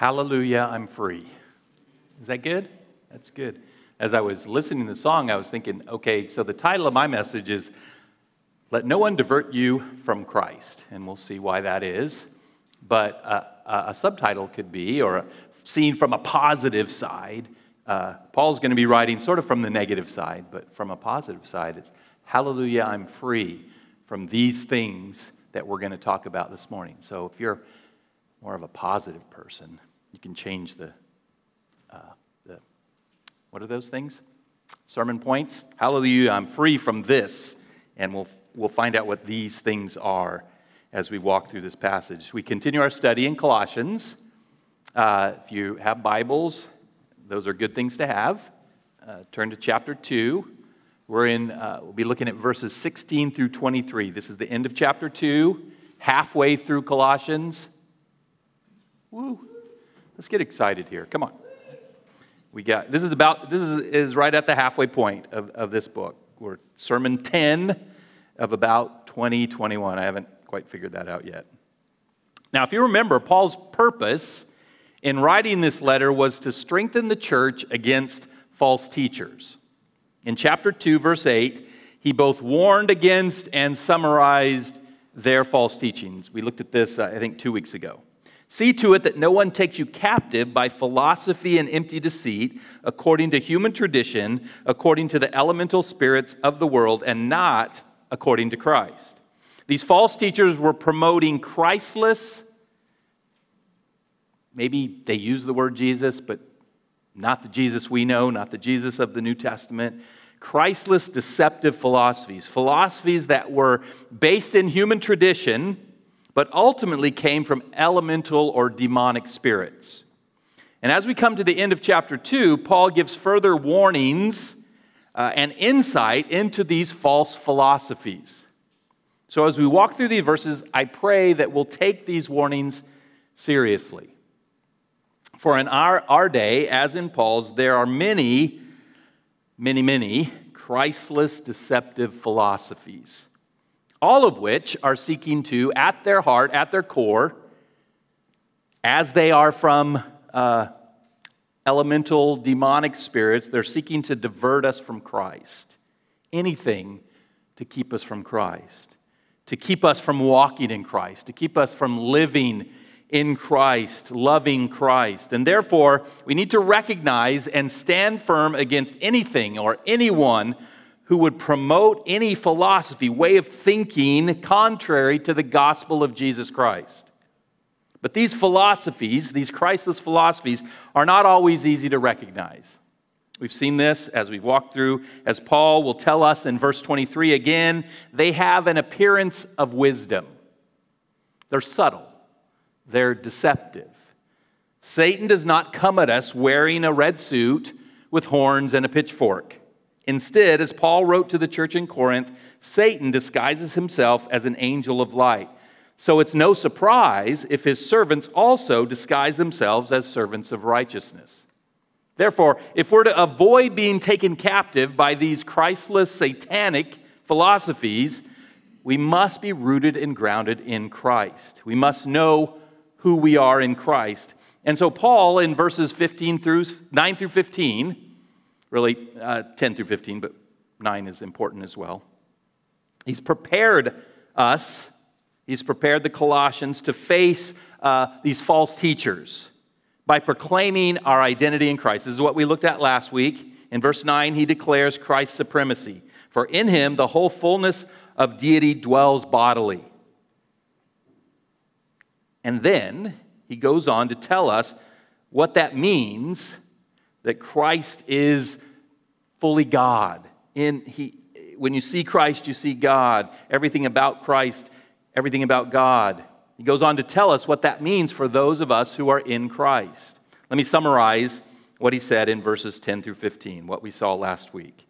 Hallelujah, I'm free. Is that good? That's good. As I was listening to the song, I was thinking, okay, so the title of my message is Let No One Divert You from Christ. And we'll see why that is. But uh, a subtitle could be, or seen from a positive side, uh, Paul's going to be writing sort of from the negative side, but from a positive side, it's Hallelujah, I'm free from these things that we're going to talk about this morning. So if you're more of a positive person, you can change the, uh, the what are those things? Sermon points. Hallelujah, I'm free from this. And we'll, we'll find out what these things are as we walk through this passage. We continue our study in Colossians. Uh, if you have Bibles, those are good things to have. Uh, turn to chapter 2. We're in, uh, we'll be looking at verses 16 through 23. This is the end of chapter 2, halfway through Colossians. Woo. Let's get excited here. Come on. We got this is about this is, is right at the halfway point of, of this book. We're sermon 10 of about 2021. I haven't quite figured that out yet. Now, if you remember, Paul's purpose in writing this letter was to strengthen the church against false teachers. In chapter 2, verse 8, he both warned against and summarized their false teachings. We looked at this, uh, I think, two weeks ago. See to it that no one takes you captive by philosophy and empty deceit, according to human tradition, according to the elemental spirits of the world, and not according to Christ. These false teachers were promoting Christless, maybe they use the word Jesus, but not the Jesus we know, not the Jesus of the New Testament. Christless, deceptive philosophies, philosophies that were based in human tradition but ultimately came from elemental or demonic spirits. And as we come to the end of chapter 2, Paul gives further warnings uh, and insight into these false philosophies. So, as we walk through these verses, I pray that we'll take these warnings seriously. For in our, our day, as in Paul's, there are many, many, many Christless, deceptive philosophies all of which are seeking to, at their heart, at their core, as they are from uh, elemental demonic spirits, they're seeking to divert us from Christ. Anything to keep us from Christ, to keep us from walking in Christ, to keep us from living in Christ, loving Christ. And therefore, we need to recognize and stand firm against anything or anyone who would promote any philosophy, way of thinking contrary to the gospel of Jesus Christ. But these philosophies, these Christless philosophies, are not always easy to recognize. We've seen this as we've walked through, as Paul will tell us in verse 23 again, they have an appearance of wisdom. They're subtle, they're deceptive. Satan does not come at us wearing a red suit with horns and a pitchfork. Instead, as Paul wrote to the church in Corinth, Satan disguises himself as an angel of light. So it's no surprise if his servants also disguise themselves as servants of righteousness. Therefore, if we're to avoid being taken captive by these Christless, satanic philosophies, we must be rooted and grounded in Christ. We must know who we are in Christ. And so, Paul, in verses 15 through 9 through 15, really uh, 10 through 15, but 9 is important as well. He's prepared us, he's prepared the Colossians to face uh, these false teachers by proclaiming our identity in Christ. This is what we looked at last week. In verse 9, he declares Christ's supremacy. For in him the whole fullness of deity dwells bodily. And then he goes on to tell us what that means that Christ is fully God. In he, when you see Christ, you see God. Everything about Christ, everything about God. He goes on to tell us what that means for those of us who are in Christ. Let me summarize what he said in verses 10 through 15, what we saw last week.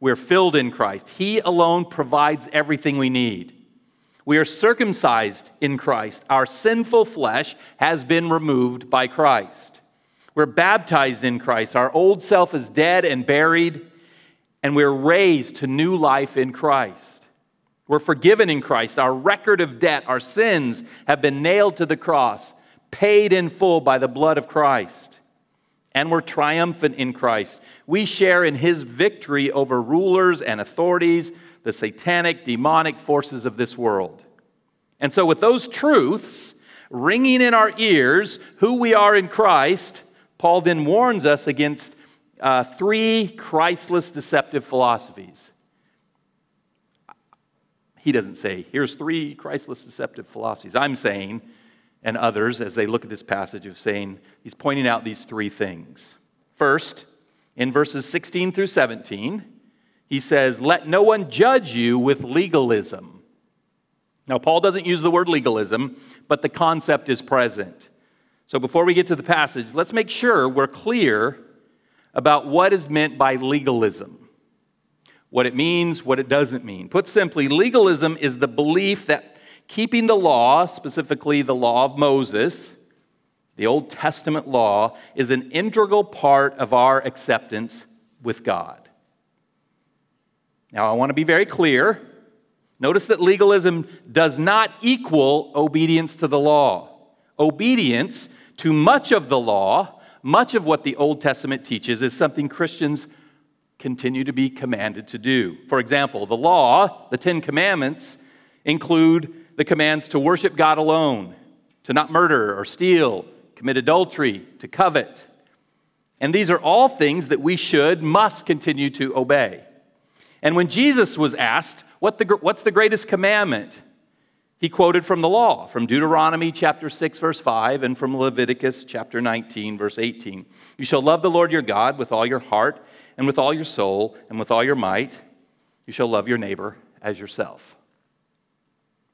We're filled in Christ. He alone provides everything we need. We are circumcised in Christ. Our sinful flesh has been removed by Christ. We're baptized in Christ. Our old self is dead and buried, and we're raised to new life in Christ. We're forgiven in Christ. Our record of debt, our sins have been nailed to the cross, paid in full by the blood of Christ, and we're triumphant in Christ. We share in his victory over rulers and authorities, the satanic, demonic forces of this world. And so, with those truths ringing in our ears, who we are in Christ, Paul then warns us against uh, three Christless deceptive philosophies. He doesn't say, here's three Christless deceptive philosophies. I'm saying, and others, as they look at this passage, of saying, he's pointing out these three things. First, in verses 16 through 17, he says, Let no one judge you with legalism. Now, Paul doesn't use the word legalism, but the concept is present. So, before we get to the passage, let's make sure we're clear about what is meant by legalism, what it means, what it doesn't mean. Put simply, legalism is the belief that keeping the law, specifically the law of Moses, the Old Testament law, is an integral part of our acceptance with God. Now, I want to be very clear. Notice that legalism does not equal obedience to the law. Obedience to much of the law much of what the Old Testament teaches is something Christians continue to be commanded to do. For example, the law, the Ten Commandments, include the commands to worship God alone, to not murder or steal, commit adultery, to covet. And these are all things that we should, must continue to obey. And when Jesus was asked, what the, What's the greatest commandment? He quoted from the law, from Deuteronomy chapter 6, verse 5, and from Leviticus chapter 19, verse 18. You shall love the Lord your God with all your heart, and with all your soul, and with all your might. You shall love your neighbor as yourself.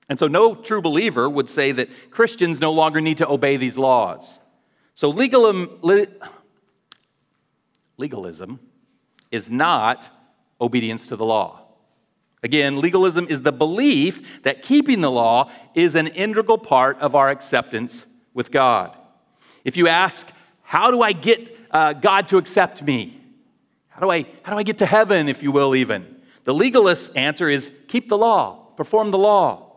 And so, no true believer would say that Christians no longer need to obey these laws. So, legalism, legalism is not obedience to the law. Again, legalism is the belief that keeping the law is an integral part of our acceptance with God. If you ask, How do I get uh, God to accept me? How do, I, how do I get to heaven, if you will, even? The legalist's answer is keep the law, perform the law.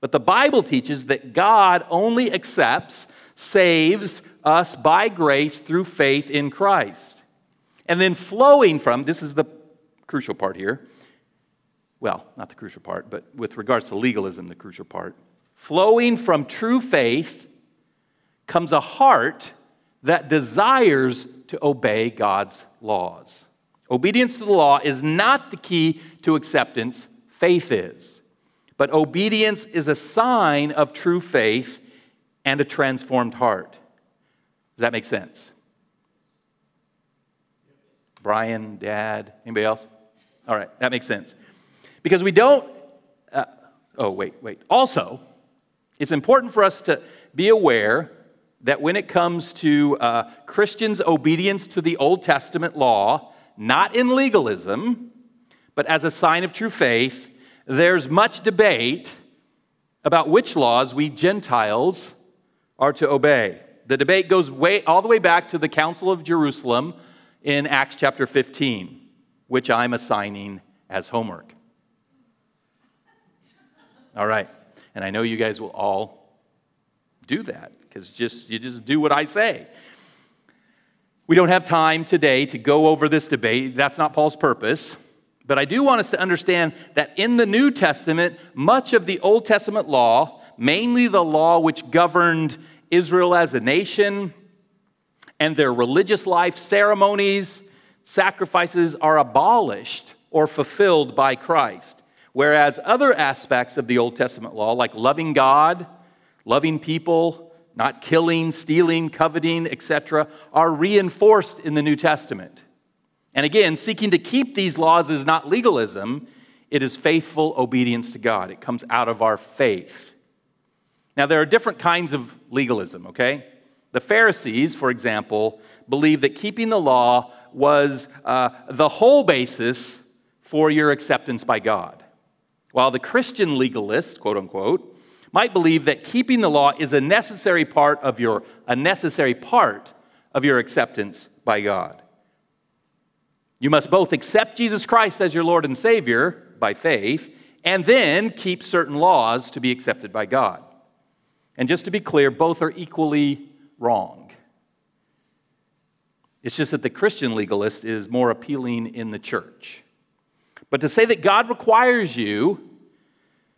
But the Bible teaches that God only accepts, saves us by grace through faith in Christ. And then flowing from, this is the crucial part here, well, not the crucial part, but with regards to legalism, the crucial part. Flowing from true faith comes a heart that desires to obey God's laws. Obedience to the law is not the key to acceptance, faith is. But obedience is a sign of true faith and a transformed heart. Does that make sense? Brian, Dad, anybody else? All right, that makes sense. Because we don't, uh, oh, wait, wait. Also, it's important for us to be aware that when it comes to uh, Christians' obedience to the Old Testament law, not in legalism, but as a sign of true faith, there's much debate about which laws we Gentiles are to obey. The debate goes way, all the way back to the Council of Jerusalem in Acts chapter 15, which I'm assigning as homework. All right. And I know you guys will all do that because just you just do what I say. We don't have time today to go over this debate. That's not Paul's purpose. But I do want us to understand that in the New Testament, much of the Old Testament law, mainly the law which governed Israel as a nation and their religious life, ceremonies, sacrifices, are abolished or fulfilled by Christ. Whereas other aspects of the Old Testament law, like loving God, loving people, not killing, stealing, coveting, etc., are reinforced in the New Testament. And again, seeking to keep these laws is not legalism, it is faithful obedience to God. It comes out of our faith. Now, there are different kinds of legalism, okay? The Pharisees, for example, believed that keeping the law was uh, the whole basis for your acceptance by God. While the Christian legalist, quote unquote, might believe that keeping the law is a necessary part of your a necessary part of your acceptance by God. You must both accept Jesus Christ as your Lord and Savior by faith and then keep certain laws to be accepted by God. And just to be clear, both are equally wrong. It's just that the Christian legalist is more appealing in the church. But to say that God requires you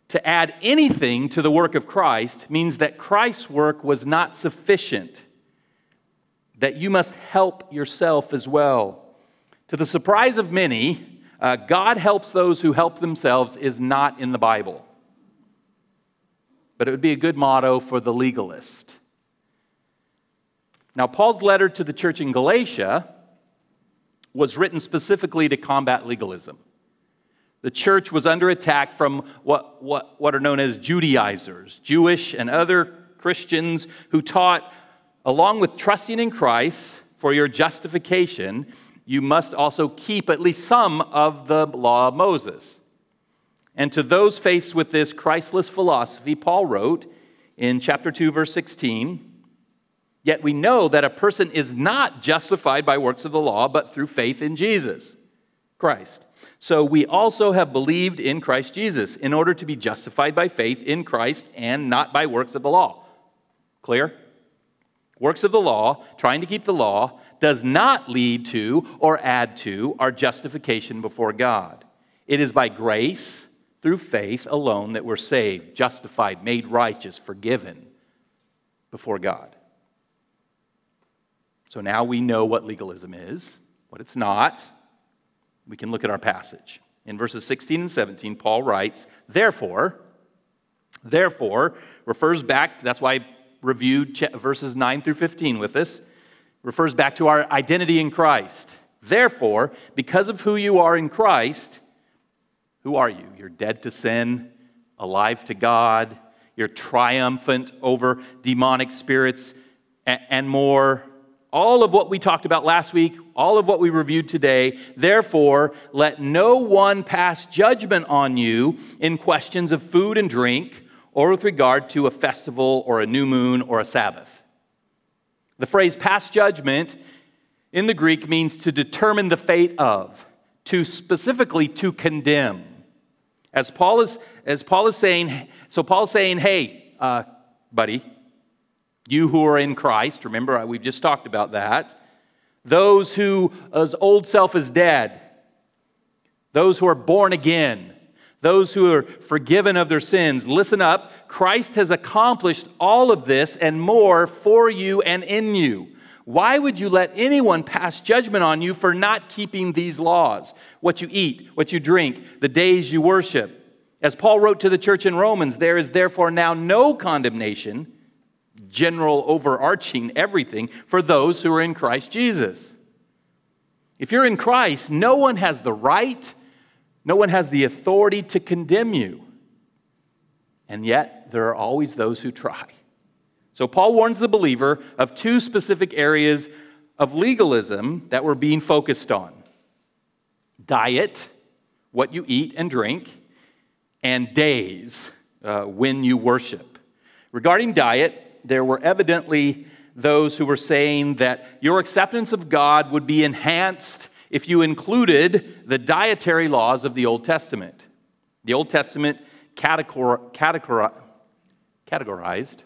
to add anything to the work of Christ means that Christ's work was not sufficient, that you must help yourself as well. To the surprise of many, uh, God helps those who help themselves is not in the Bible. But it would be a good motto for the legalist. Now, Paul's letter to the church in Galatia was written specifically to combat legalism. The church was under attack from what, what, what are known as Judaizers, Jewish and other Christians who taught, along with trusting in Christ for your justification, you must also keep at least some of the law of Moses. And to those faced with this Christless philosophy, Paul wrote in chapter 2, verse 16 Yet we know that a person is not justified by works of the law, but through faith in Jesus Christ. So we also have believed in Christ Jesus in order to be justified by faith in Christ and not by works of the law. Clear? Works of the law, trying to keep the law, does not lead to or add to our justification before God. It is by grace, through faith alone, that we're saved, justified, made righteous, forgiven before God. So now we know what legalism is, what it's not we can look at our passage. In verses 16 and 17, Paul writes, Therefore, therefore, refers back, to, that's why I reviewed verses 9 through 15 with us, refers back to our identity in Christ. Therefore, because of who you are in Christ, who are you? You're dead to sin, alive to God, you're triumphant over demonic spirits and more all of what we talked about last week, all of what we reviewed today. Therefore, let no one pass judgment on you in questions of food and drink, or with regard to a festival, or a new moon, or a Sabbath. The phrase pass judgment in the Greek means to determine the fate of, to specifically to condemn. As Paul is, as Paul is saying, so Paul's saying, hey, uh, buddy, you who are in Christ, remember, we've just talked about that. Those whose old self is dead. Those who are born again. Those who are forgiven of their sins. Listen up. Christ has accomplished all of this and more for you and in you. Why would you let anyone pass judgment on you for not keeping these laws? What you eat, what you drink, the days you worship. As Paul wrote to the church in Romans, there is therefore now no condemnation general, overarching everything for those who are in Christ Jesus. If you're in Christ, no one has the right, no one has the authority to condemn you. And yet, there are always those who try. So, Paul warns the believer of two specific areas of legalism that we're being focused on diet, what you eat and drink, and days, uh, when you worship. Regarding diet, there were evidently those who were saying that your acceptance of God would be enhanced if you included the dietary laws of the Old Testament. The Old Testament categor- categor- categorized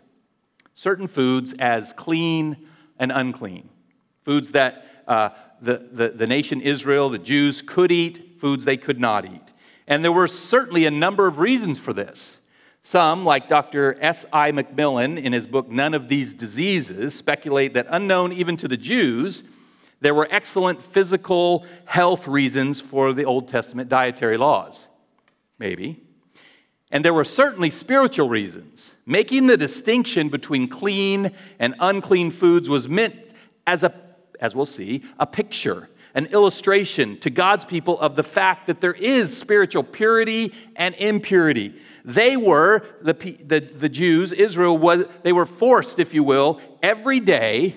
certain foods as clean and unclean. Foods that uh, the, the, the nation Israel, the Jews, could eat, foods they could not eat. And there were certainly a number of reasons for this. Some, like Dr. S.I. McMillen in his book None of These Diseases, speculate that unknown even to the Jews, there were excellent physical health reasons for the Old Testament dietary laws. Maybe. And there were certainly spiritual reasons. Making the distinction between clean and unclean foods was meant as a, as we'll see, a picture, an illustration to God's people of the fact that there is spiritual purity and impurity they were, the, the, the Jews, Israel, was, they were forced, if you will, every day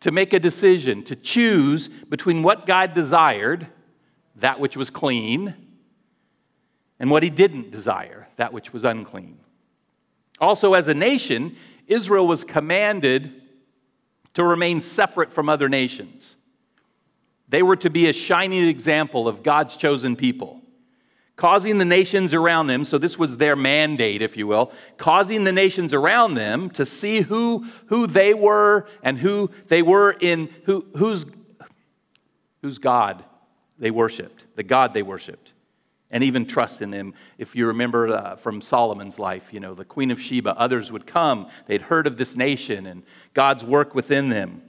to make a decision, to choose between what God desired, that which was clean, and what he didn't desire, that which was unclean. Also, as a nation, Israel was commanded to remain separate from other nations. They were to be a shining example of God's chosen people. Causing the nations around them, so this was their mandate, if you will, causing the nations around them to see who, who they were and who they were in, who, whose, whose God they worshiped, the God they worshiped, and even trust in them. If you remember uh, from Solomon's life, you know, the Queen of Sheba, others would come, they'd heard of this nation and God's work within them.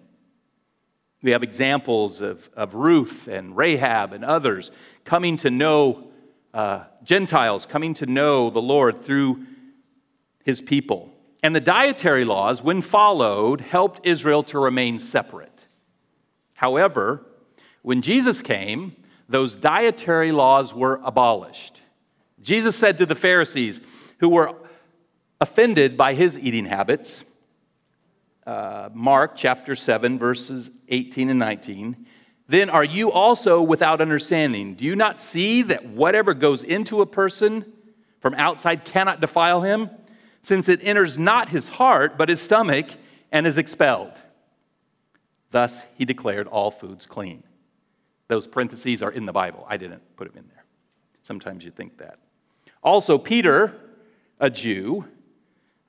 We have examples of, of Ruth and Rahab and others coming to know uh, Gentiles coming to know the Lord through his people. And the dietary laws, when followed, helped Israel to remain separate. However, when Jesus came, those dietary laws were abolished. Jesus said to the Pharisees, who were offended by his eating habits, uh, Mark chapter 7, verses 18 and 19, then are you also without understanding? Do you not see that whatever goes into a person from outside cannot defile him, since it enters not his heart, but his stomach, and is expelled? Thus he declared all foods clean. Those parentheses are in the Bible. I didn't put them in there. Sometimes you think that. Also, Peter, a Jew,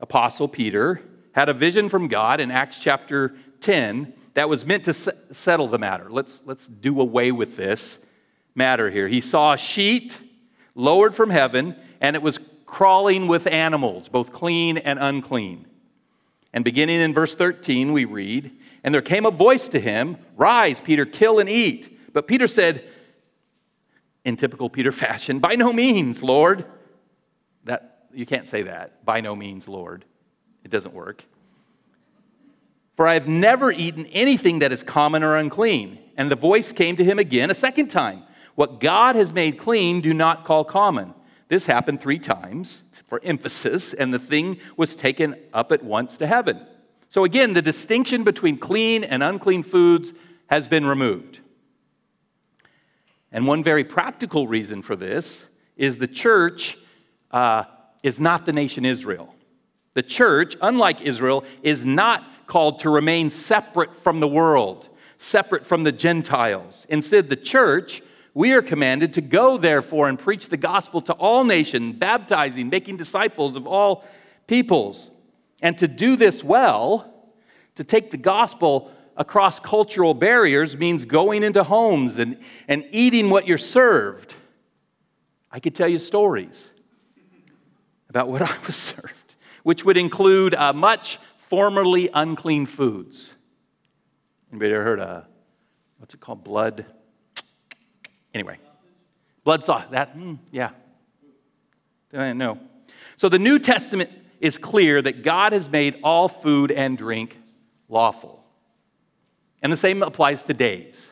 Apostle Peter, had a vision from God in Acts chapter 10 that was meant to settle the matter. Let's, let's do away with this matter here. He saw a sheet lowered from heaven, and it was crawling with animals, both clean and unclean. And beginning in verse 13, we read, And there came a voice to him, Rise, Peter, kill and eat. But Peter said, in typical Peter fashion, By no means, Lord. That, you can't say that. By no means, Lord. It doesn't work. For I have never eaten anything that is common or unclean. And the voice came to him again a second time What God has made clean, do not call common. This happened three times for emphasis, and the thing was taken up at once to heaven. So again, the distinction between clean and unclean foods has been removed. And one very practical reason for this is the church uh, is not the nation Israel. The church, unlike Israel, is not called to remain separate from the world, separate from the Gentiles. Instead, the church, we are commanded to go, therefore, and preach the gospel to all nations, baptizing, making disciples of all peoples. And to do this well, to take the gospel across cultural barriers means going into homes and, and eating what you're served. I could tell you stories about what I was served, which would include uh, much formerly unclean foods. Anybody ever heard of, what's it called? Blood? Anyway, blood sauce. That, mm, yeah. No. So the New Testament is clear that God has made all food and drink lawful. And the same applies to days.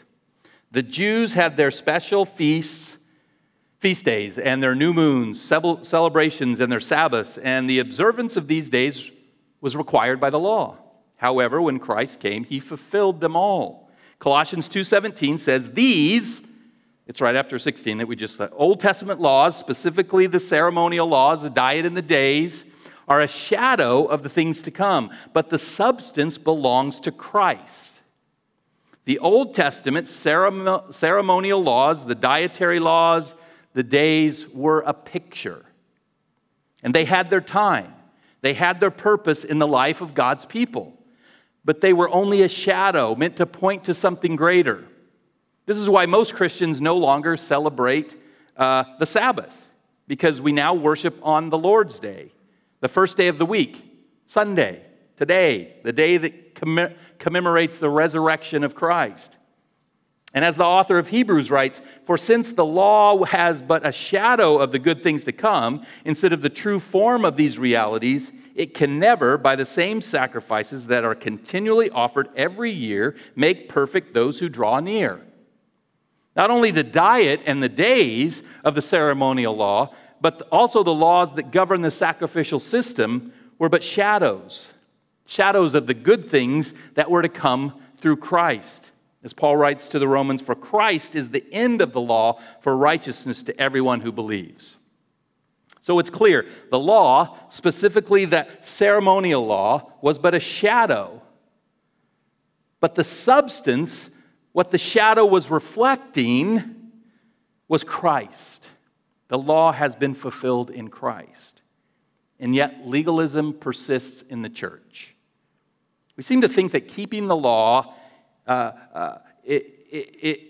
The Jews had their special feasts, feast days, and their new moons, celebrations, and their Sabbaths, and the observance of these days was required by the law. However, when Christ came, he fulfilled them all. Colossians 2:17 says, "These it's right after 16 that we just the Old Testament laws, specifically the ceremonial laws, the diet and the days, are a shadow of the things to come, but the substance belongs to Christ. The Old Testament ceremonial laws, the dietary laws, the days were a picture. And they had their time. They had their purpose in the life of God's people, but they were only a shadow meant to point to something greater. This is why most Christians no longer celebrate uh, the Sabbath, because we now worship on the Lord's Day, the first day of the week, Sunday, today, the day that comm- commemorates the resurrection of Christ. And as the author of Hebrews writes, For since the law has but a shadow of the good things to come, instead of the true form of these realities, it can never, by the same sacrifices that are continually offered every year, make perfect those who draw near. Not only the diet and the days of the ceremonial law, but also the laws that govern the sacrificial system were but shadows, shadows of the good things that were to come through Christ. As Paul writes to the Romans, for Christ is the end of the law for righteousness to everyone who believes. So it's clear the law, specifically that ceremonial law, was but a shadow. But the substance, what the shadow was reflecting, was Christ. The law has been fulfilled in Christ. And yet, legalism persists in the church. We seem to think that keeping the law, uh, uh, it, it, it,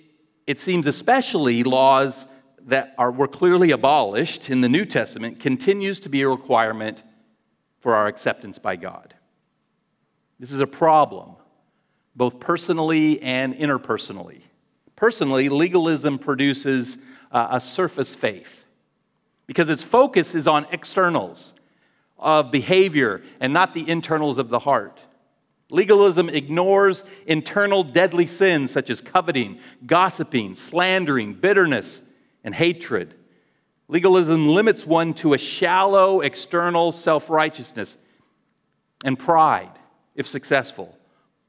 it seems especially laws that are, were clearly abolished in the New Testament, continues to be a requirement for our acceptance by God. This is a problem, both personally and interpersonally. Personally, legalism produces uh, a surface faith because its focus is on externals of behavior and not the internals of the heart. Legalism ignores internal deadly sins such as coveting, gossiping, slandering, bitterness, and hatred. Legalism limits one to a shallow external self righteousness and pride if successful,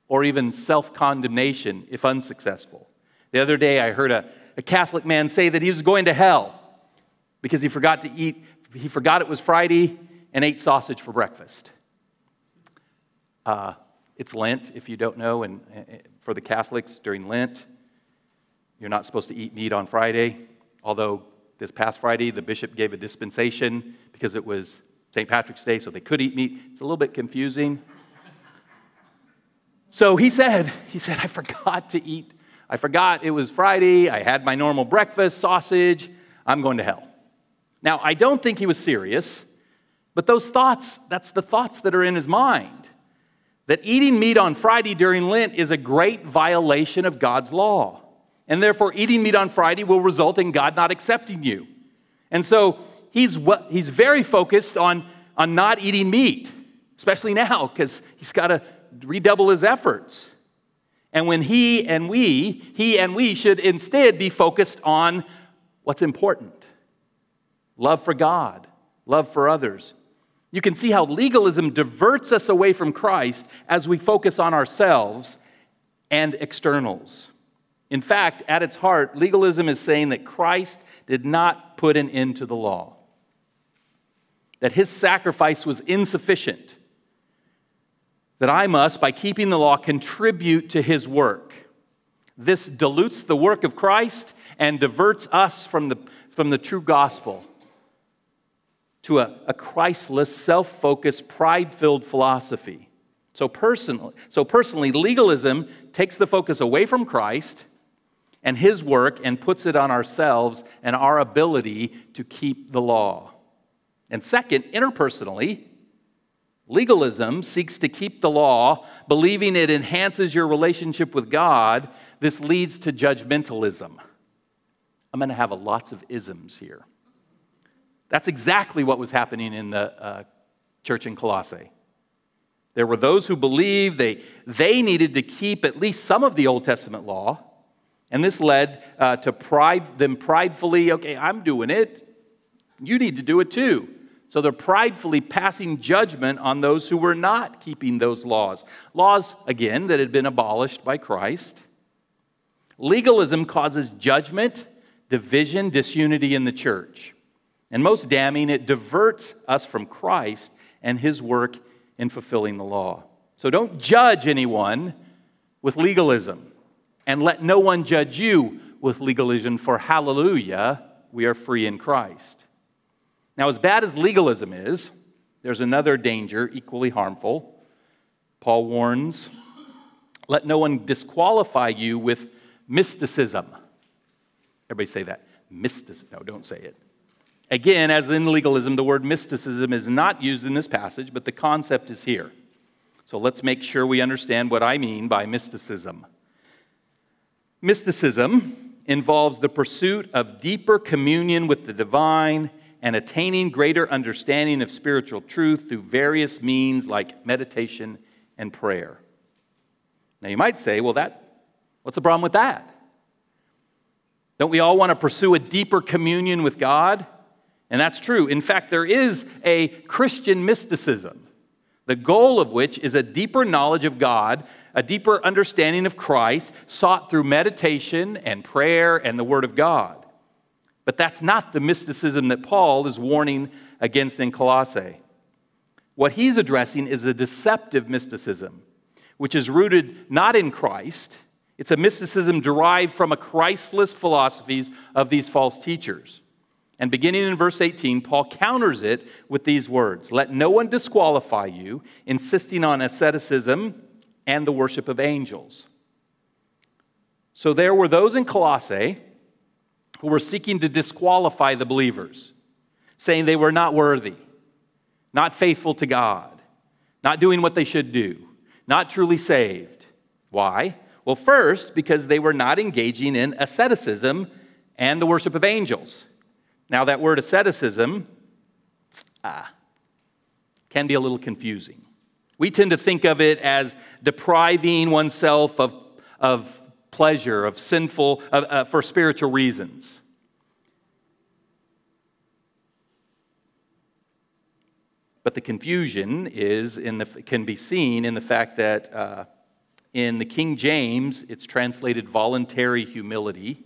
or even self condemnation if unsuccessful. The other day, I heard a, a Catholic man say that he was going to hell because he forgot to eat, he forgot it was Friday and ate sausage for breakfast. Uh, it's Lent, if you don't know, and eh, eh, for the Catholics during Lent, you're not supposed to eat meat on Friday, although this past Friday the bishop gave a dispensation because it was St. Patrick's Day, so they could eat meat. It's a little bit confusing. So he said, he said, I forgot to eat. I forgot it was Friday. I had my normal breakfast, sausage. I'm going to hell. Now, I don't think he was serious, but those thoughts, that's the thoughts that are in his mind. That eating meat on Friday during Lent is a great violation of God's law. And therefore, eating meat on Friday will result in God not accepting you. And so he's, he's very focused on, on not eating meat, especially now, because he's got to redouble his efforts. And when he and we, he and we should instead be focused on what's important love for God, love for others. You can see how legalism diverts us away from Christ as we focus on ourselves and externals. In fact, at its heart, legalism is saying that Christ did not put an end to the law, that his sacrifice was insufficient, that I must, by keeping the law, contribute to his work. This dilutes the work of Christ and diverts us from the, from the true gospel to a, a Christless, self focused, pride filled philosophy. So personally, so personally, legalism takes the focus away from Christ and his work and puts it on ourselves and our ability to keep the law. And second, interpersonally, legalism seeks to keep the law, believing it enhances your relationship with God. This leads to judgmentalism. I'm going to have lots of isms here. That's exactly what was happening in the uh, church in Colossae. There were those who believed they, they needed to keep at least some of the Old Testament law, and this led uh, to pride, them pridefully, okay, I'm doing it. You need to do it too. So they're pridefully passing judgment on those who were not keeping those laws. Laws, again, that had been abolished by Christ. Legalism causes judgment, division, disunity in the church. And most damning, it diverts us from Christ and his work in fulfilling the law. So don't judge anyone with legalism. And let no one judge you with legalism, for hallelujah, we are free in Christ. Now, as bad as legalism is, there's another danger equally harmful. Paul warns let no one disqualify you with mysticism. Everybody say that. Mysticism. No, don't say it. Again, as in legalism, the word mysticism is not used in this passage, but the concept is here. So let's make sure we understand what I mean by mysticism. Mysticism involves the pursuit of deeper communion with the divine and attaining greater understanding of spiritual truth through various means like meditation and prayer. Now you might say, well, that, what's the problem with that? Don't we all want to pursue a deeper communion with God? And that's true. In fact, there is a Christian mysticism, the goal of which is a deeper knowledge of God a deeper understanding of Christ sought through meditation and prayer and the Word of God. But that's not the mysticism that Paul is warning against in Colossae. What he's addressing is a deceptive mysticism, which is rooted not in Christ. It's a mysticism derived from a Christless philosophies of these false teachers. And beginning in verse 18, Paul counters it with these words Let no one disqualify you, insisting on asceticism and the worship of angels. So there were those in Colossae who were seeking to disqualify the believers, saying they were not worthy, not faithful to God, not doing what they should do, not truly saved. Why? Well, first, because they were not engaging in asceticism and the worship of angels. Now, that word asceticism ah, can be a little confusing. We tend to think of it as depriving oneself of, of pleasure, of sinful, uh, uh, for spiritual reasons. But the confusion is in the, can be seen in the fact that uh, in the King James, it's translated voluntary humility.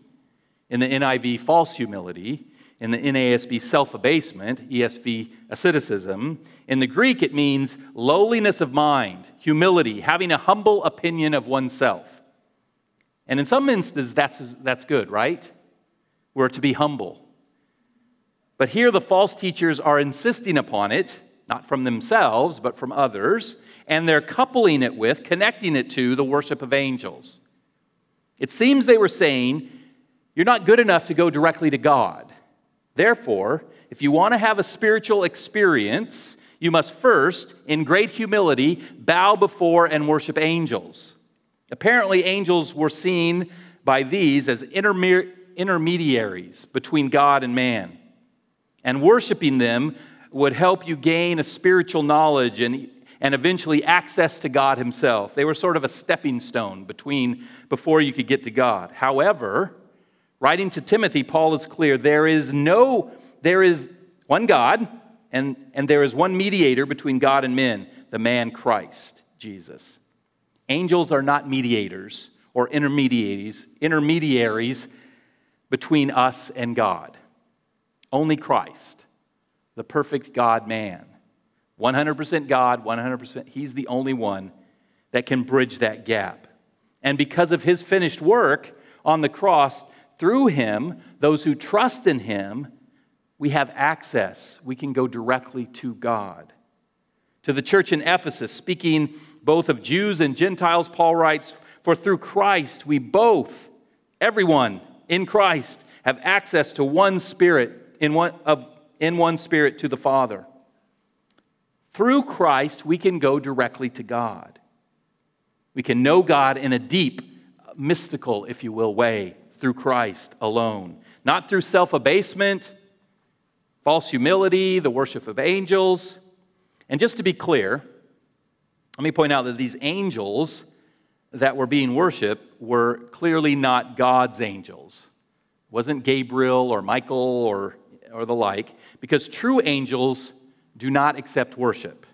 In the NIV, false humility in the NASB, self abasement, ESV, asceticism. In the Greek, it means lowliness of mind, humility, having a humble opinion of oneself. And in some instances, that's, that's good, right? We're to be humble. But here, the false teachers are insisting upon it, not from themselves, but from others, and they're coupling it with, connecting it to the worship of angels. It seems they were saying, You're not good enough to go directly to God. Therefore, if you want to have a spiritual experience, you must first, in great humility, bow before and worship angels. Apparently, angels were seen by these as intermediaries between God and man. And worshiping them would help you gain a spiritual knowledge and, and eventually access to God Himself. They were sort of a stepping stone between before you could get to God. However, Writing to Timothy, Paul is clear there is no, there is one God, and, and there is one mediator between God and men, the man Christ, Jesus. Angels are not mediators or intermediaries, intermediaries between us and God. Only Christ, the perfect God man. 100% God, 100%, He's the only one that can bridge that gap. And because of His finished work on the cross, through him, those who trust in him, we have access. We can go directly to God. To the church in Ephesus, speaking both of Jews and Gentiles, Paul writes, For through Christ we both, everyone in Christ, have access to one spirit, in one, of, in one spirit to the Father. Through Christ, we can go directly to God. We can know God in a deep, mystical, if you will, way through Christ alone, not through self abasement, false humility, the worship of angels. And just to be clear, let me point out that these angels that were being worshiped were clearly not God's angels. It wasn't Gabriel or Michael or, or the like, because true angels do not accept worship.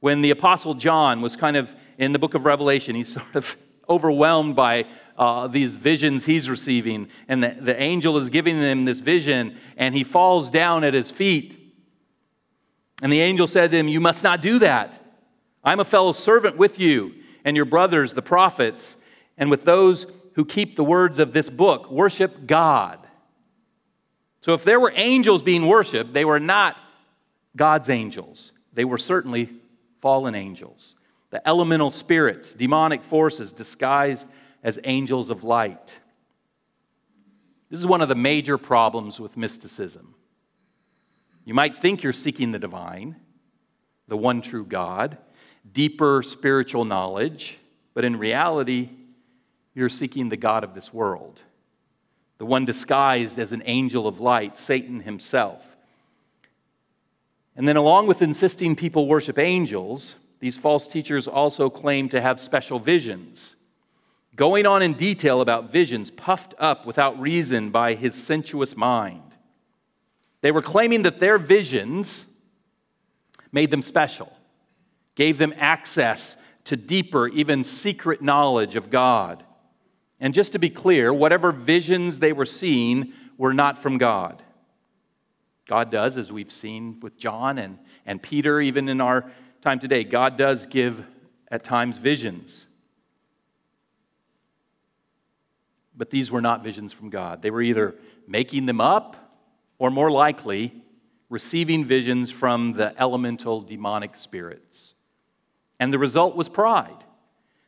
When the Apostle John was kind of in the book of Revelation, he's sort of overwhelmed by uh, these visions he's receiving. And the, the angel is giving him this vision, and he falls down at his feet. And the angel said to him, You must not do that. I'm a fellow servant with you and your brothers, the prophets, and with those who keep the words of this book. Worship God. So if there were angels being worshiped, they were not God's angels. They were certainly fallen angels. The elemental spirits, demonic forces disguised as angels of light. This is one of the major problems with mysticism. You might think you're seeking the divine, the one true God, deeper spiritual knowledge, but in reality, you're seeking the God of this world, the one disguised as an angel of light, Satan himself. And then, along with insisting people worship angels, these false teachers also claim to have special visions going on in detail about visions puffed up without reason by his sensuous mind. They were claiming that their visions made them special, gave them access to deeper, even secret knowledge of God. And just to be clear, whatever visions they were seeing were not from God. God does, as we've seen with John and, and Peter, even in our time today, God does give at times visions. But these were not visions from God. They were either making them up or more likely, receiving visions from the elemental demonic spirits. And the result was pride.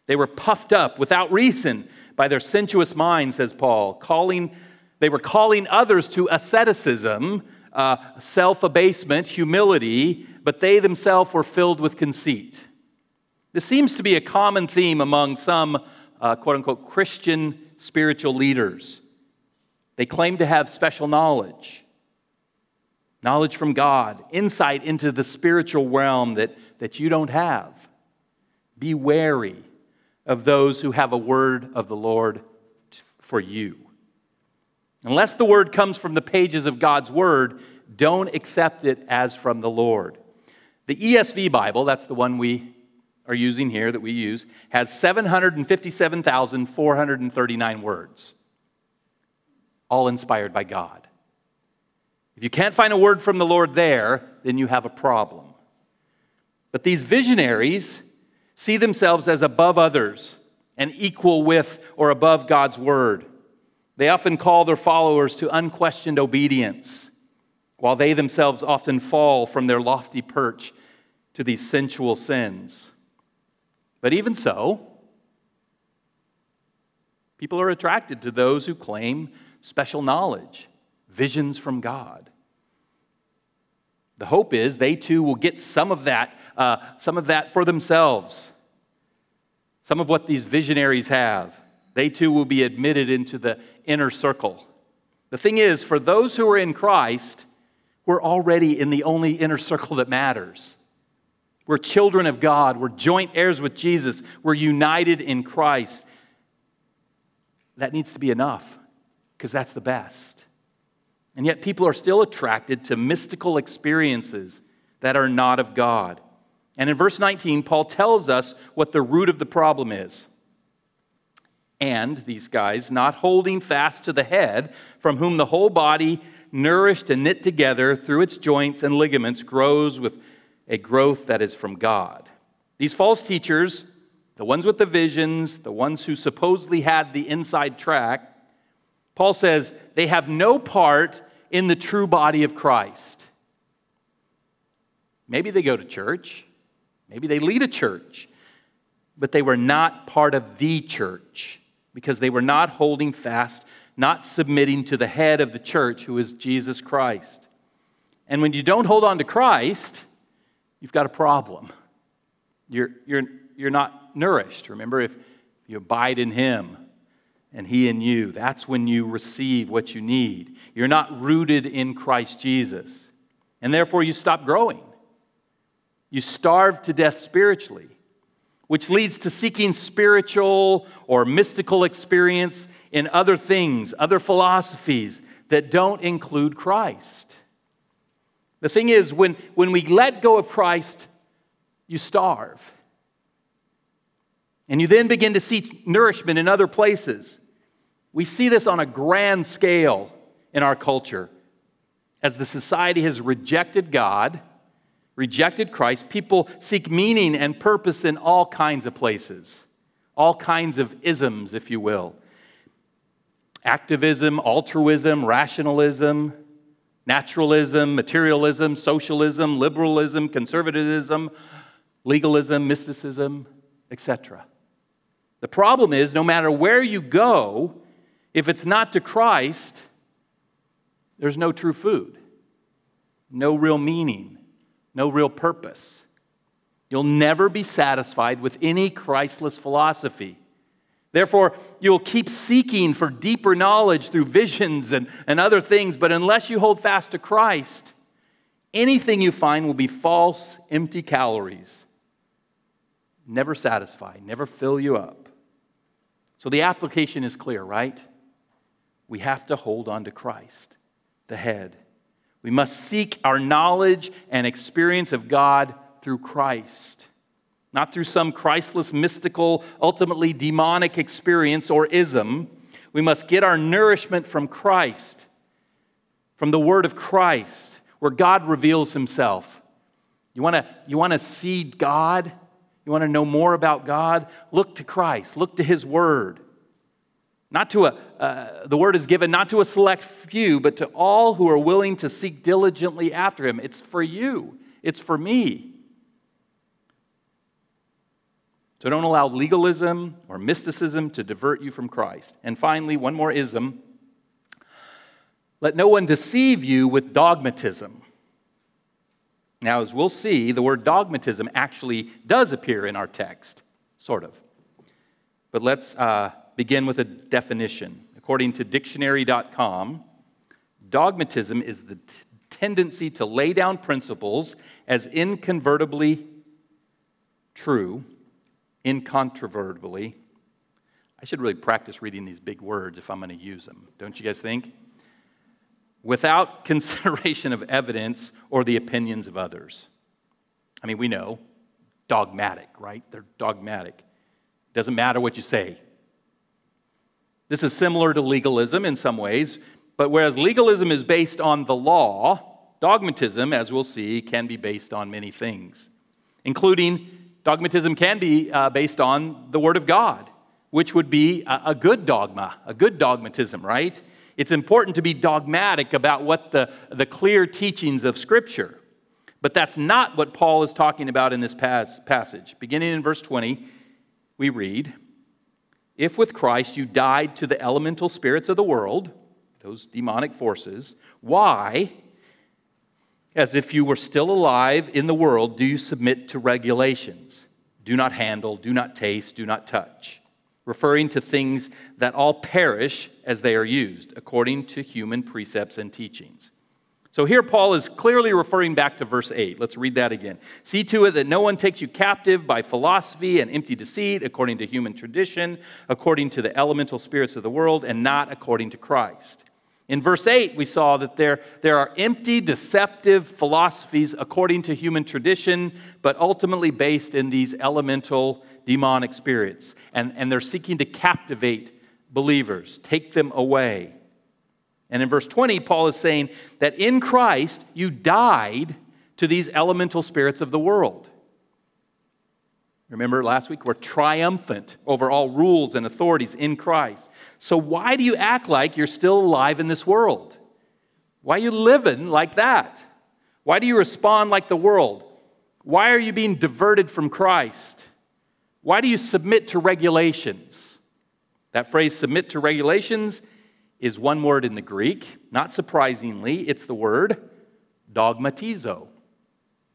They were puffed up without reason by their sensuous mind, says Paul, calling, they were calling others to asceticism, uh, self abasement, humility, but they themselves were filled with conceit. This seems to be a common theme among some uh, quote unquote Christian spiritual leaders. They claim to have special knowledge, knowledge from God, insight into the spiritual realm that, that you don't have. Be wary of those who have a word of the Lord for you. Unless the word comes from the pages of God's word, don't accept it as from the Lord. The ESV Bible, that's the one we are using here that we use, has 757,439 words, all inspired by God. If you can't find a word from the Lord there, then you have a problem. But these visionaries see themselves as above others and equal with or above God's word. They often call their followers to unquestioned obedience, while they themselves often fall from their lofty perch to these sensual sins. But even so, people are attracted to those who claim special knowledge, visions from God. The hope is they too will get some of that, uh, some of that for themselves. Some of what these visionaries have. They too will be admitted into the inner circle. The thing is, for those who are in Christ, we're already in the only inner circle that matters. We're children of God. We're joint heirs with Jesus. We're united in Christ. That needs to be enough because that's the best. And yet, people are still attracted to mystical experiences that are not of God. And in verse 19, Paul tells us what the root of the problem is. And these guys, not holding fast to the head, from whom the whole body, nourished and knit together through its joints and ligaments, grows with a growth that is from God. These false teachers, the ones with the visions, the ones who supposedly had the inside track, Paul says they have no part in the true body of Christ. Maybe they go to church, maybe they lead a church, but they were not part of the church because they were not holding fast, not submitting to the head of the church, who is Jesus Christ. And when you don't hold on to Christ, you've got a problem. You're, you're, you're not nourished. Remember, if you abide in Him and He in you, that's when you receive what you need. You're not rooted in Christ Jesus. And therefore, you stop growing. You starve to death spiritually, which leads to seeking spiritual or mystical experience in other things, other philosophies that don't include Christ. The thing is, when, when we let go of Christ, you starve. And you then begin to seek nourishment in other places. We see this on a grand scale in our culture. As the society has rejected God, rejected Christ, people seek meaning and purpose in all kinds of places, all kinds of isms, if you will. Activism, altruism, rationalism, naturalism, materialism, socialism, liberalism, conservatism, legalism, mysticism, etc. The problem is no matter where you go, if it's not to Christ, there's no true food, no real meaning, no real purpose. You'll never be satisfied with any Christless philosophy. Therefore, you'll keep seeking for deeper knowledge through visions and, and other things, but unless you hold fast to Christ, anything you find will be false, empty calories. Never satisfy, never fill you up. So the application is clear, right? We have to hold on to Christ, the head. We must seek our knowledge and experience of God through Christ not through some Christless, mystical, ultimately demonic experience or ism. We must get our nourishment from Christ, from the Word of Christ, where God reveals Himself. You want to you want to see God? You want to know more about God? Look to Christ, look to His Word. Not to a, uh, the word is given not to a select few, but to all who are willing to seek diligently after him. It's for you, it's for me. So don't allow legalism or mysticism to divert you from Christ. And finally, one more ism let no one deceive you with dogmatism. Now, as we'll see, the word dogmatism actually does appear in our text, sort of. But let's uh, begin with a definition. According to dictionary.com, dogmatism is the t- tendency to lay down principles as inconvertibly true, incontrovertibly. I should really practice reading these big words if I'm going to use them, don't you guys think? Without consideration of evidence or the opinions of others. I mean, we know dogmatic, right? They're dogmatic. Doesn't matter what you say, this is similar to legalism in some ways, but whereas legalism is based on the law, dogmatism, as we'll see, can be based on many things, including dogmatism can be uh, based on the Word of God, which would be a, a good dogma, a good dogmatism, right? It's important to be dogmatic about what the, the clear teachings of Scripture. But that's not what Paul is talking about in this pas- passage. Beginning in verse 20, we read, if with Christ you died to the elemental spirits of the world, those demonic forces, why, as if you were still alive in the world, do you submit to regulations? Do not handle, do not taste, do not touch, referring to things that all perish as they are used, according to human precepts and teachings. So here Paul is clearly referring back to verse 8. Let's read that again. See to it that no one takes you captive by philosophy and empty deceit, according to human tradition, according to the elemental spirits of the world, and not according to Christ. In verse 8, we saw that there, there are empty, deceptive philosophies according to human tradition, but ultimately based in these elemental demonic spirits. And, and they're seeking to captivate believers, take them away. And in verse 20, Paul is saying that in Christ you died to these elemental spirits of the world. Remember last week, we're triumphant over all rules and authorities in Christ. So, why do you act like you're still alive in this world? Why are you living like that? Why do you respond like the world? Why are you being diverted from Christ? Why do you submit to regulations? That phrase, submit to regulations, is one word in the Greek. Not surprisingly, it's the word dogmatizo,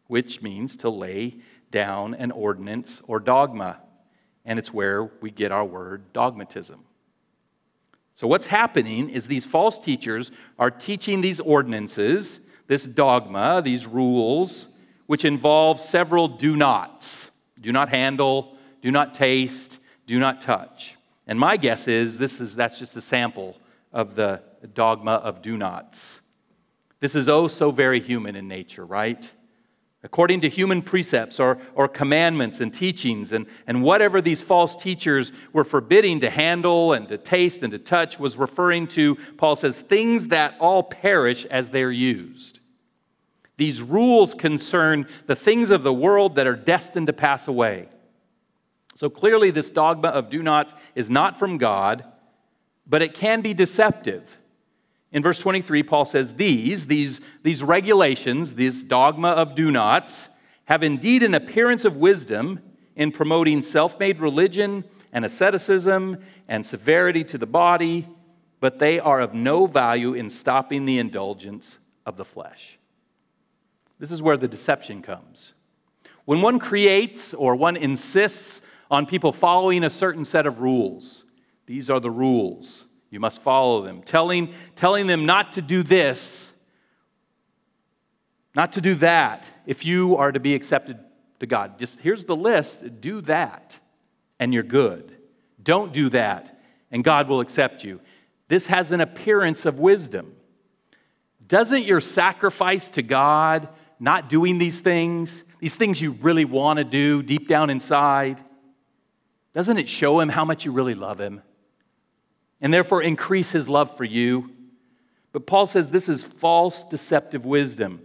which means to lay down an ordinance or dogma. And it's where we get our word dogmatism. So, what's happening is these false teachers are teaching these ordinances, this dogma, these rules, which involve several do nots do not handle, do not taste, do not touch. And my guess is this is that's just a sample of the dogma of do nots. This is oh so very human in nature, right? According to human precepts or, or commandments and teachings, and, and whatever these false teachers were forbidding to handle and to taste and to touch was referring to, Paul says, things that all perish as they're used. These rules concern the things of the world that are destined to pass away. So clearly, this dogma of do nots is not from God, but it can be deceptive. In verse 23, Paul says, These, these, these regulations, this dogma of do nots, have indeed an appearance of wisdom in promoting self made religion and asceticism and severity to the body, but they are of no value in stopping the indulgence of the flesh. This is where the deception comes. When one creates or one insists on people following a certain set of rules, these are the rules. You must follow them. Telling, telling them not to do this, not to do that, if you are to be accepted to God. Just here's the list do that, and you're good. Don't do that, and God will accept you. This has an appearance of wisdom. Doesn't your sacrifice to God, not doing these things, these things you really want to do deep down inside, doesn't it show Him how much you really love Him? And therefore increase his love for you. But Paul says this is false, deceptive wisdom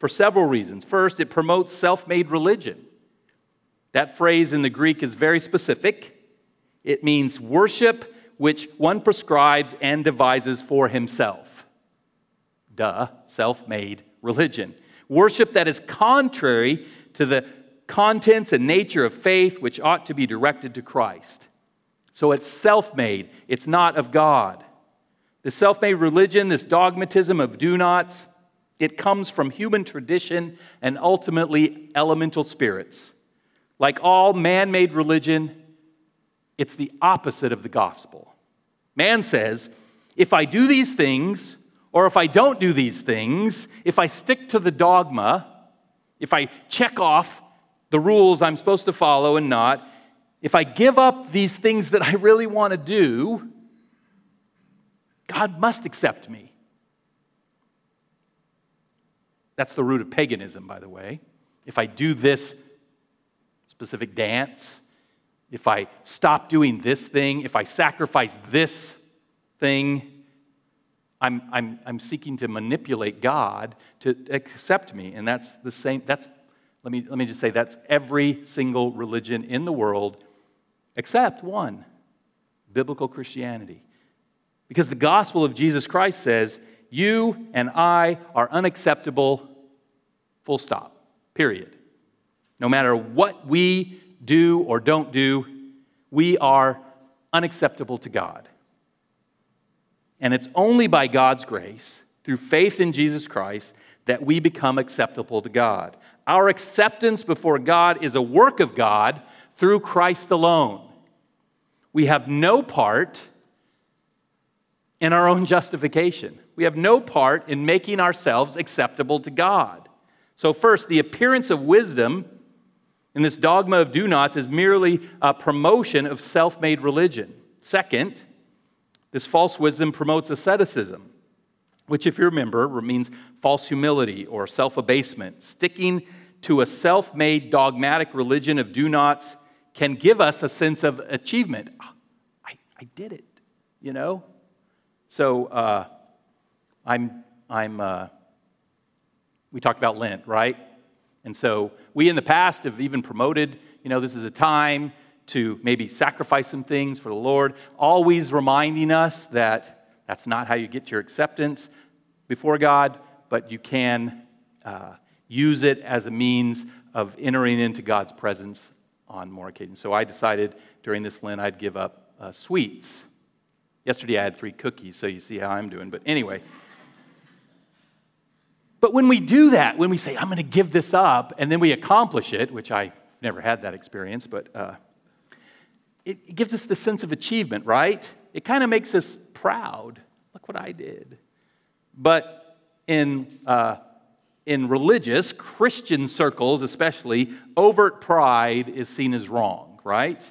for several reasons. First, it promotes self made religion. That phrase in the Greek is very specific. It means worship which one prescribes and devises for himself. Duh, self made religion. Worship that is contrary to the contents and nature of faith, which ought to be directed to Christ. So it's self made, it's not of God. The self made religion, this dogmatism of do nots, it comes from human tradition and ultimately elemental spirits. Like all man made religion, it's the opposite of the gospel. Man says, if I do these things, or if I don't do these things, if I stick to the dogma, if I check off the rules I'm supposed to follow and not, if I give up these things that I really want to do, God must accept me. That's the root of paganism, by the way. If I do this specific dance, if I stop doing this thing, if I sacrifice this thing, I'm, I'm, I'm seeking to manipulate God to accept me. And that's the same, that's, let me, let me just say, that's every single religion in the world except one biblical Christianity. Because the gospel of Jesus Christ says, you and I are unacceptable, full stop, period. No matter what we do or don't do, we are unacceptable to God. And it's only by God's grace, through faith in Jesus Christ, that we become acceptable to God. Our acceptance before God is a work of God through Christ alone. We have no part in our own justification. We have no part in making ourselves acceptable to God. So, first, the appearance of wisdom in this dogma of do nots is merely a promotion of self made religion. Second, this false wisdom promotes asceticism, which, if you remember, means false humility or self abasement. Sticking to a self made dogmatic religion of do nots can give us a sense of achievement. Ah, I, I did it, you know? So uh, I'm, I'm uh, we talked about Lent, right? And so we in the past have even promoted, you know, this is a time to maybe sacrifice some things for the Lord, always reminding us that that's not how you get your acceptance before God, but you can uh, use it as a means of entering into God's presence on more occasions. So I decided during this Lent I'd give up uh, sweets. Yesterday I had three cookies, so you see how I'm doing. But anyway. But when we do that, when we say, I'm going to give this up, and then we accomplish it, which I never had that experience, but uh, it, it gives us the sense of achievement, right? It kind of makes us proud. Look what I did. But in, uh, in religious, Christian circles especially, overt pride is seen as wrong, right?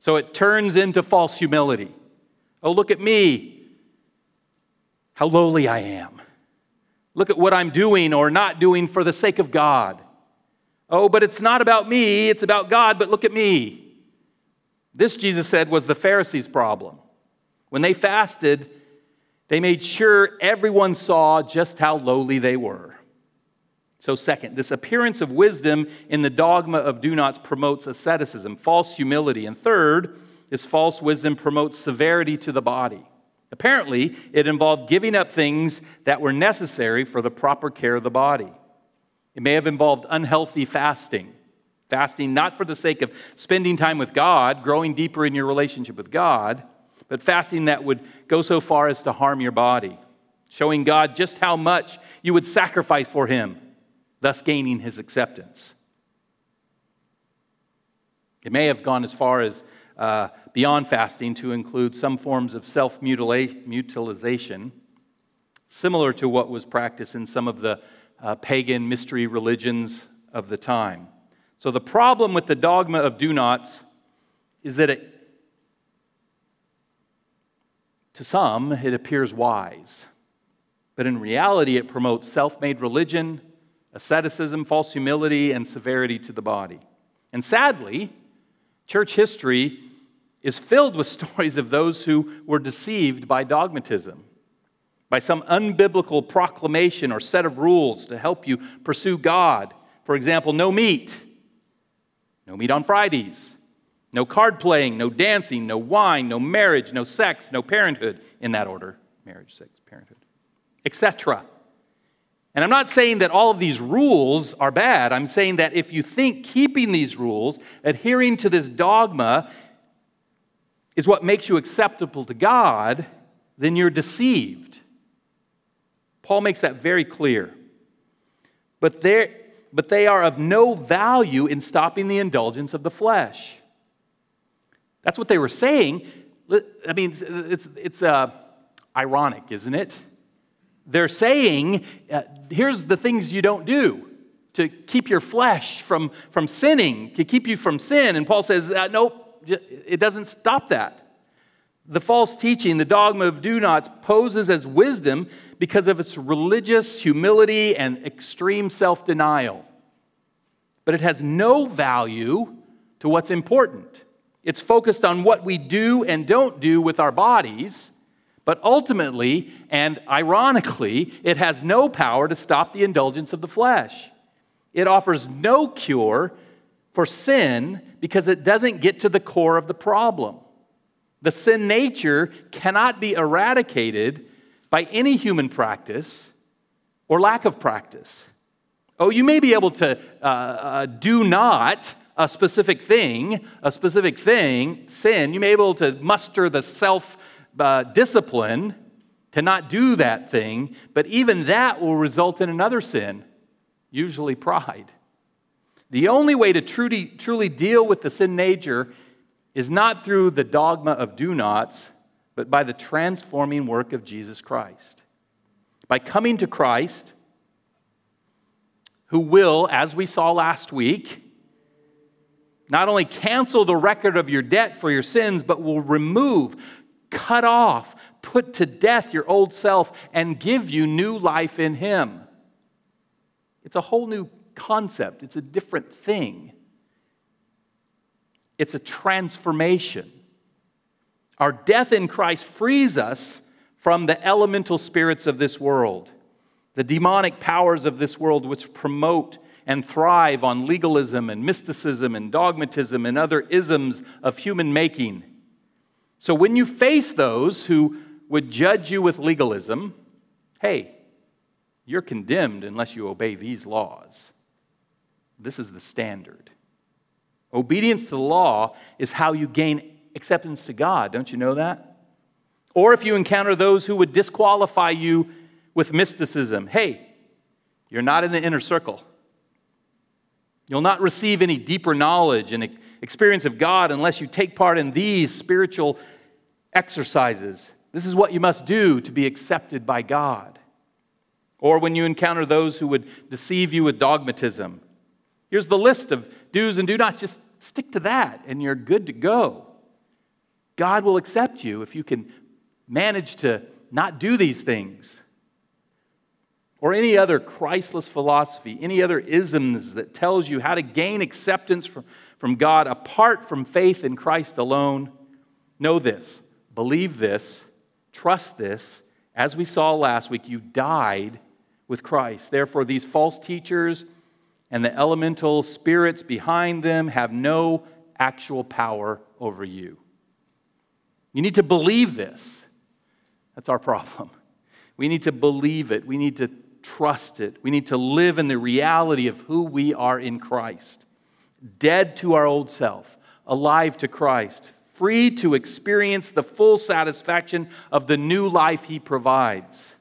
So it turns into false humility. Oh, look at me, how lowly I am. Look at what I'm doing or not doing for the sake of God. Oh, but it's not about me, it's about God, but look at me. This, Jesus said, was the Pharisees' problem. When they fasted, they made sure everyone saw just how lowly they were. So, second, this appearance of wisdom in the dogma of do nots promotes asceticism, false humility. And third, this false wisdom promotes severity to the body. Apparently, it involved giving up things that were necessary for the proper care of the body. It may have involved unhealthy fasting. Fasting not for the sake of spending time with God, growing deeper in your relationship with God, but fasting that would go so far as to harm your body, showing God just how much you would sacrifice for Him, thus gaining His acceptance. It may have gone as far as uh, beyond fasting to include some forms of self mutilation, similar to what was practiced in some of the uh, pagan mystery religions of the time. So, the problem with the dogma of do nots is that it, to some, it appears wise. But in reality, it promotes self made religion, asceticism, false humility, and severity to the body. And sadly, church history is filled with stories of those who were deceived by dogmatism, by some unbiblical proclamation or set of rules to help you pursue God. For example, no meat, no meat on Fridays, No card playing, no dancing, no wine, no marriage, no sex, no parenthood, in that order marriage, sex, parenthood, etc. And I'm not saying that all of these rules are bad. I'm saying that if you think keeping these rules, adhering to this dogma, is what makes you acceptable to God, then you're deceived. Paul makes that very clear. But, but they are of no value in stopping the indulgence of the flesh. That's what they were saying. I mean, it's, it's uh, ironic, isn't it? They're saying, uh, here's the things you don't do to keep your flesh from, from sinning, to keep you from sin. And Paul says, uh, nope, it doesn't stop that. The false teaching, the dogma of do nots, poses as wisdom because of its religious humility and extreme self denial. But it has no value to what's important. It's focused on what we do and don't do with our bodies, but ultimately and ironically, it has no power to stop the indulgence of the flesh. It offers no cure for sin because it doesn't get to the core of the problem. The sin nature cannot be eradicated by any human practice or lack of practice. Oh, you may be able to uh, uh, do not a specific thing, a specific thing, sin. You may be able to muster the self uh, discipline to not do that thing, but even that will result in another sin, usually pride. The only way to truly, truly deal with the sin nature is not through the dogma of do nots, but by the transforming work of Jesus Christ. By coming to Christ, who will, as we saw last week, not only cancel the record of your debt for your sins, but will remove, cut off, put to death your old self, and give you new life in Him. It's a whole new concept, it's a different thing. It's a transformation. Our death in Christ frees us from the elemental spirits of this world, the demonic powers of this world which promote and thrive on legalism and mysticism and dogmatism and other isms of human making. So when you face those who would judge you with legalism, hey, you're condemned unless you obey these laws. This is the standard. Obedience to the law is how you gain acceptance to God. Don't you know that? Or if you encounter those who would disqualify you with mysticism, hey, you're not in the inner circle. You'll not receive any deeper knowledge and experience of God unless you take part in these spiritual exercises. This is what you must do to be accepted by God. Or when you encounter those who would deceive you with dogmatism, here's the list of do's and do nots. Just stick to that and you're good to go. God will accept you if you can manage to not do these things or any other Christless philosophy, any other isms that tells you how to gain acceptance from, from God apart from faith in Christ alone, know this, believe this, trust this. As we saw last week, you died with Christ. Therefore, these false teachers and the elemental spirits behind them have no actual power over you. You need to believe this. That's our problem. We need to believe it. We need to trust it. We need to live in the reality of who we are in Christ. Dead to our old self, alive to Christ, free to experience the full satisfaction of the new life He provides.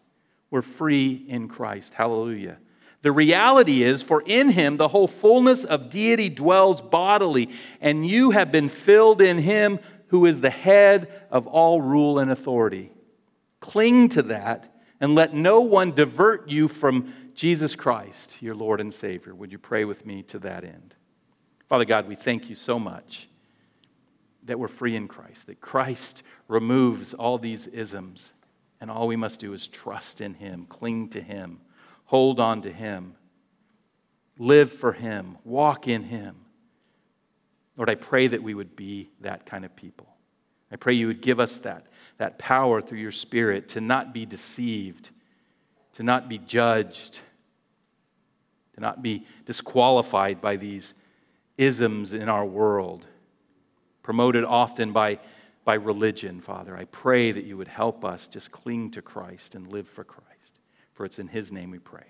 We're free in Christ. Hallelujah. The reality is, for in him the whole fullness of deity dwells bodily, and you have been filled in him who is the head of all rule and authority. Cling to that and let no one divert you from Jesus Christ, your Lord and Savior. Would you pray with me to that end? Father God, we thank you so much that we're free in Christ, that Christ removes all these isms, and all we must do is trust in Him, cling to Him, hold on to Him, live for Him, walk in Him. Lord, I pray that we would be that kind of people. I pray you would give us that that power through your Spirit to not be deceived, to not be judged, to not be disqualified by these isms in our world. promoted often by, by religion, Father. I pray that you would help us just cling to Christ and live for Christ. For it's in his name we pray.